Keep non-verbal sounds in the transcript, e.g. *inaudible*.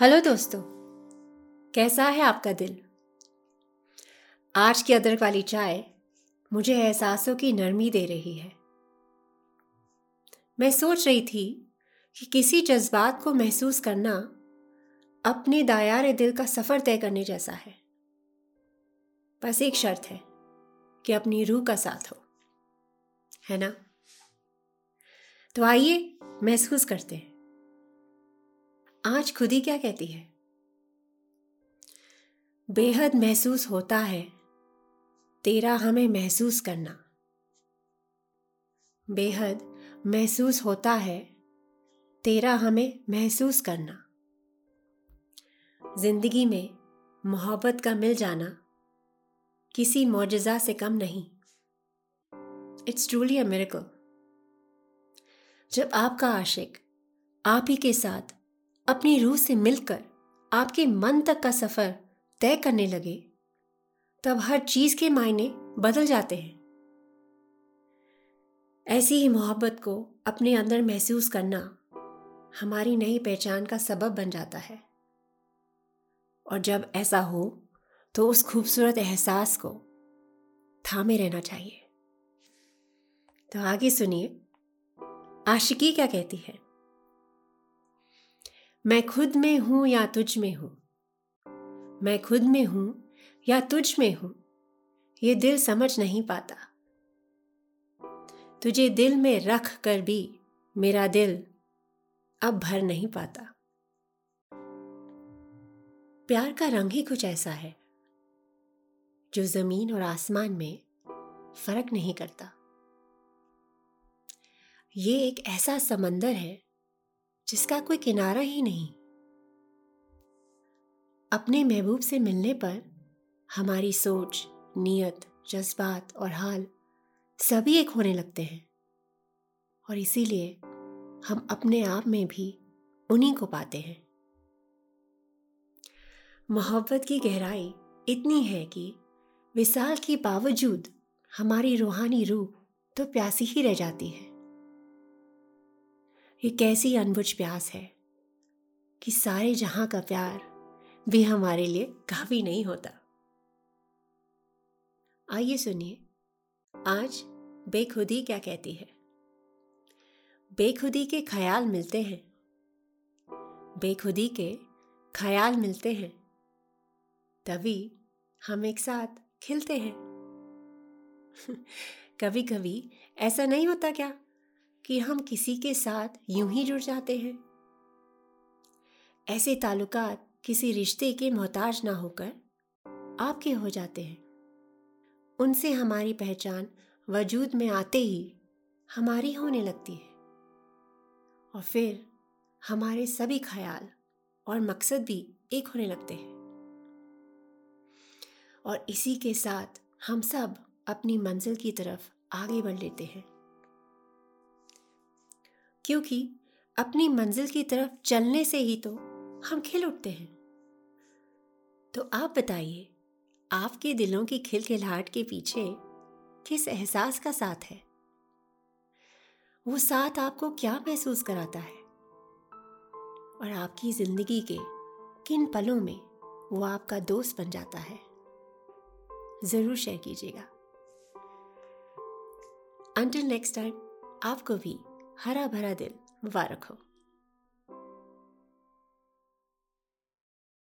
Hello दोस्तों, कैसा है आपका दिल आज की अदरक वाली चाय मुझे एहसासों की नरमी दे रही है। मैं सोच रही थी कि किसी जज्बात को महसूस करना अपने दायार दिल का सफ़र तय करने जैसा है। बस एक शर्त है कि अपनी रूह का साथ हो, है ना? तो आइए महसूस करते हैं। आज खुद ही क्या कहती है? बेहद महसूस होता है तेरा हमें महसूस करना। बेहद महसूस होता है तेरा हमें महसूस करना। ज़िंदगी में मोहब्बत का मिल जाना किसी मोजा से कम नहीं। इट्स ट्रूली अ मेरेकल जब आपका आशिक आप ही के साथ अपनी रूह से मिलकर आपके मन तक का सफ़र तय करने लगे, तब हर चीज़ के मायने बदल जाते हैं। ऐसी ही मोहब्बत को अपने अंदर महसूस करना हमारी नई पहचान का सबब बन जाता है। और जब ऐसा हो तो उस खूबसूरत एहसास को थामे रहना चाहिए। तो आगे सुनिए, आशिकी क्या कहती है? मैं खुद में हूँ या तुझ में हूँ? मैं खुद में हूँ या तुझ में हूँ? ये दिल समझ नहीं पाता। तुझे दिल में रख कर भी मेरा दिल अब भर नहीं पाता। प्यार का रंग ही कुछ ऐसा है, जो ज़मीन और आसमान में फ़र्क नहीं करता। ये एक ऐसा समंदर है जिसका कोई किनारा ही नहीं। अपने महबूब से मिलने पर हमारी सोच, नीयत, जज्बात और हाल सभी एक होने लगते हैं। और इसीलिए हम अपने आप में भी उन्हीं को पाते हैं। मोहब्बत की गहराई इतनी है कि विशाल के बावजूद हमारी रूहानी रूह तो प्यासी ही रह जाती है। ये कैसी अनबुझ प्यास है कि सारे जहाँ का प्यार भी हमारे लिए काफ़ी नहीं होता। आइए सुनिए, आज बेखुदी क्या कहती है? बेखुदी के ख्याल मिलते हैं। बेखुदी के ख्याल मिलते हैं। तभी हम एक साथ खिलते हैं। *laughs* कभी कभी ऐसा नहीं होता क्या? कि हम किसी के साथ यूँ ही जुड़ जाते हैं। ऐसे ताल्लुकात किसी रिश्ते के मोहताज ना होकर आपके हो जाते हैं। उनसे हमारी पहचान वजूद में आते ही हमारी होने लगती है। और फिर हमारे सभी ख्याल और मकसद भी एक होने लगते हैं। और इसी के साथ हम सब अपनी मंजिल की तरफ़ आगे बढ़ लेते हैं। क्योंकि अपनी मंजिल की तरफ़ चलने से ही तो हम खिल उठते हैं। तो आप बताइए, आपके दिलों की खिलखिलाहट के पीछे किस एहसास का साथ है? वो साथ आपको क्या महसूस कराता है? और आपकी ज़िंदगी के किन पलों में वो आपका दोस्त बन जाता है? ज़रूर शेयर कीजिएगा। अंटिल नेक्स्ट टाइम आपको भी हरा भरा दिल मुबारक हो।